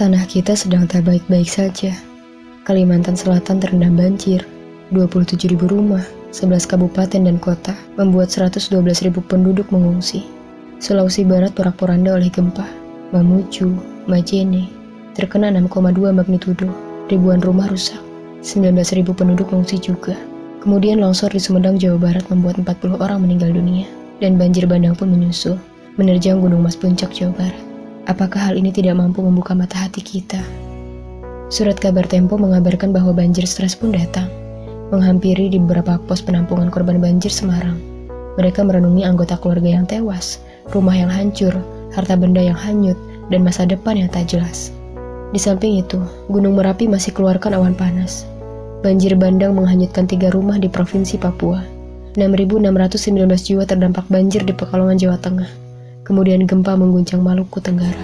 Tanah kita sedang tak baik-baik saja. Kalimantan Selatan terendam banjir. 27 ribu rumah, 11 kabupaten dan kota, membuat 112 ribu penduduk mengungsi. Sulawesi Barat porak-poranda oleh gempa. Mamuju, Majene, terkena 6,2 magnitudo. Ribuan rumah rusak. 19 ribu penduduk mengungsi juga. Kemudian longsor di Sumedang, Jawa Barat membuat 40 orang meninggal dunia. Dan banjir bandang pun menyusul, menerjang Gunung Mas Puncak, Jawa Barat. Apakah hal ini tidak mampu membuka mata hati kita? Surat kabar Tempo mengabarkan bahwa banjir stres pun datang, menghampiri di beberapa pos penampungan korban banjir Semarang. Mereka merenungi anggota keluarga yang tewas, rumah yang hancur, harta benda yang hanyut, dan masa depan yang tak jelas. Di samping itu, Gunung Merapi masih keluarkan awan panas. Banjir bandang menghanyutkan tiga rumah di Provinsi Papua. 6.619 jiwa terdampak banjir di Pekalongan, Jawa Tengah. Kemudian gempa mengguncang Maluku Tenggara.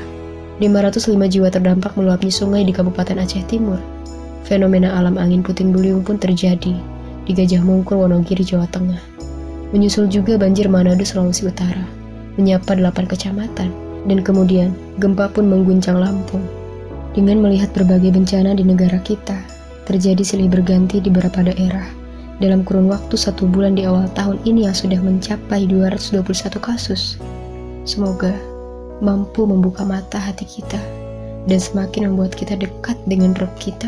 505 jiwa terdampak meluapnya sungai di Kabupaten Aceh Timur. Fenomena alam angin puting beliung pun terjadi di Gajah Mungkur, Wonogiri, Jawa Tengah. Menyusul juga banjir Manado, Sulawesi Utara, menyapa 8 kecamatan, dan kemudian gempa pun mengguncang Lampung. Dengan melihat berbagai bencana di negara kita, terjadi silih berganti di beberapa daerah. Dalam kurun waktu satu bulan di awal tahun ini yang sudah mencapai 221 kasus, Semoga mampu membuka mata hati kita dan semakin membuat kita dekat dengan Rob kita.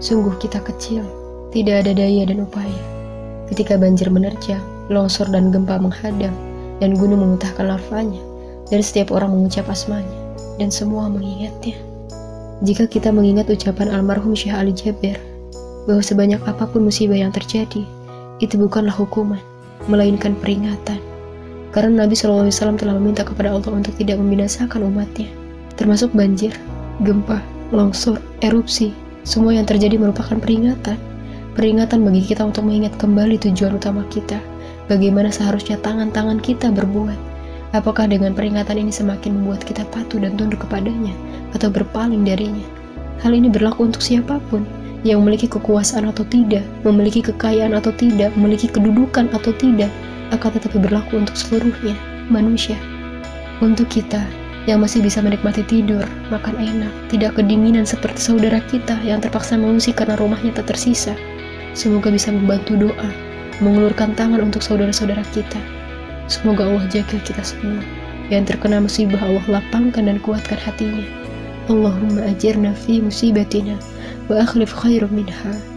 Sungguh kita kecil, tidak ada daya dan upaya. Ketika banjir menerjang, longsor dan gempa menghadang, dan gunung memuntahkan larvanya, dan setiap orang mengucap asmanya, dan semua mengingatnya. Jika kita mengingat ucapan almarhum Syekh Ali Jaber, bahwa sebanyak apa pun musibah yang terjadi, itu bukanlah hukuman, melainkan peringatan karena Nabi SAW telah meminta kepada Allah untuk tidak membinasakan umatnya, termasuk banjir, gempa, longsor, erupsi, semua yang terjadi merupakan peringatan. Peringatan bagi kita untuk mengingat kembali tujuan utama kita, bagaimana seharusnya tangan-tangan kita berbuat. Apakah dengan peringatan ini semakin membuat kita patuh dan tunduk kepadanya, atau berpaling darinya? Hal ini berlaku untuk siapa pun, yang memiliki kekuasaan atau tidak, memiliki kekayaan atau tidak, memiliki kedudukan atau tidak, akan tetapi berlaku untuk seluruhnya manusia. Untuk kita yang masih bisa menikmati tidur, makan enak, tidak kedinginan seperti saudara kita yang terpaksa mengungsi karena rumahnya tak tersisa. Semoga bisa membantu doa, mengulurkan tangan untuk saudara-saudara kita. Semoga Allah jaga kita semua. Yang terkena musibah Allah lapangkan dan kuatkan hatinya. Allahumma ajirna fi musibatina wa akhlif khairum minha.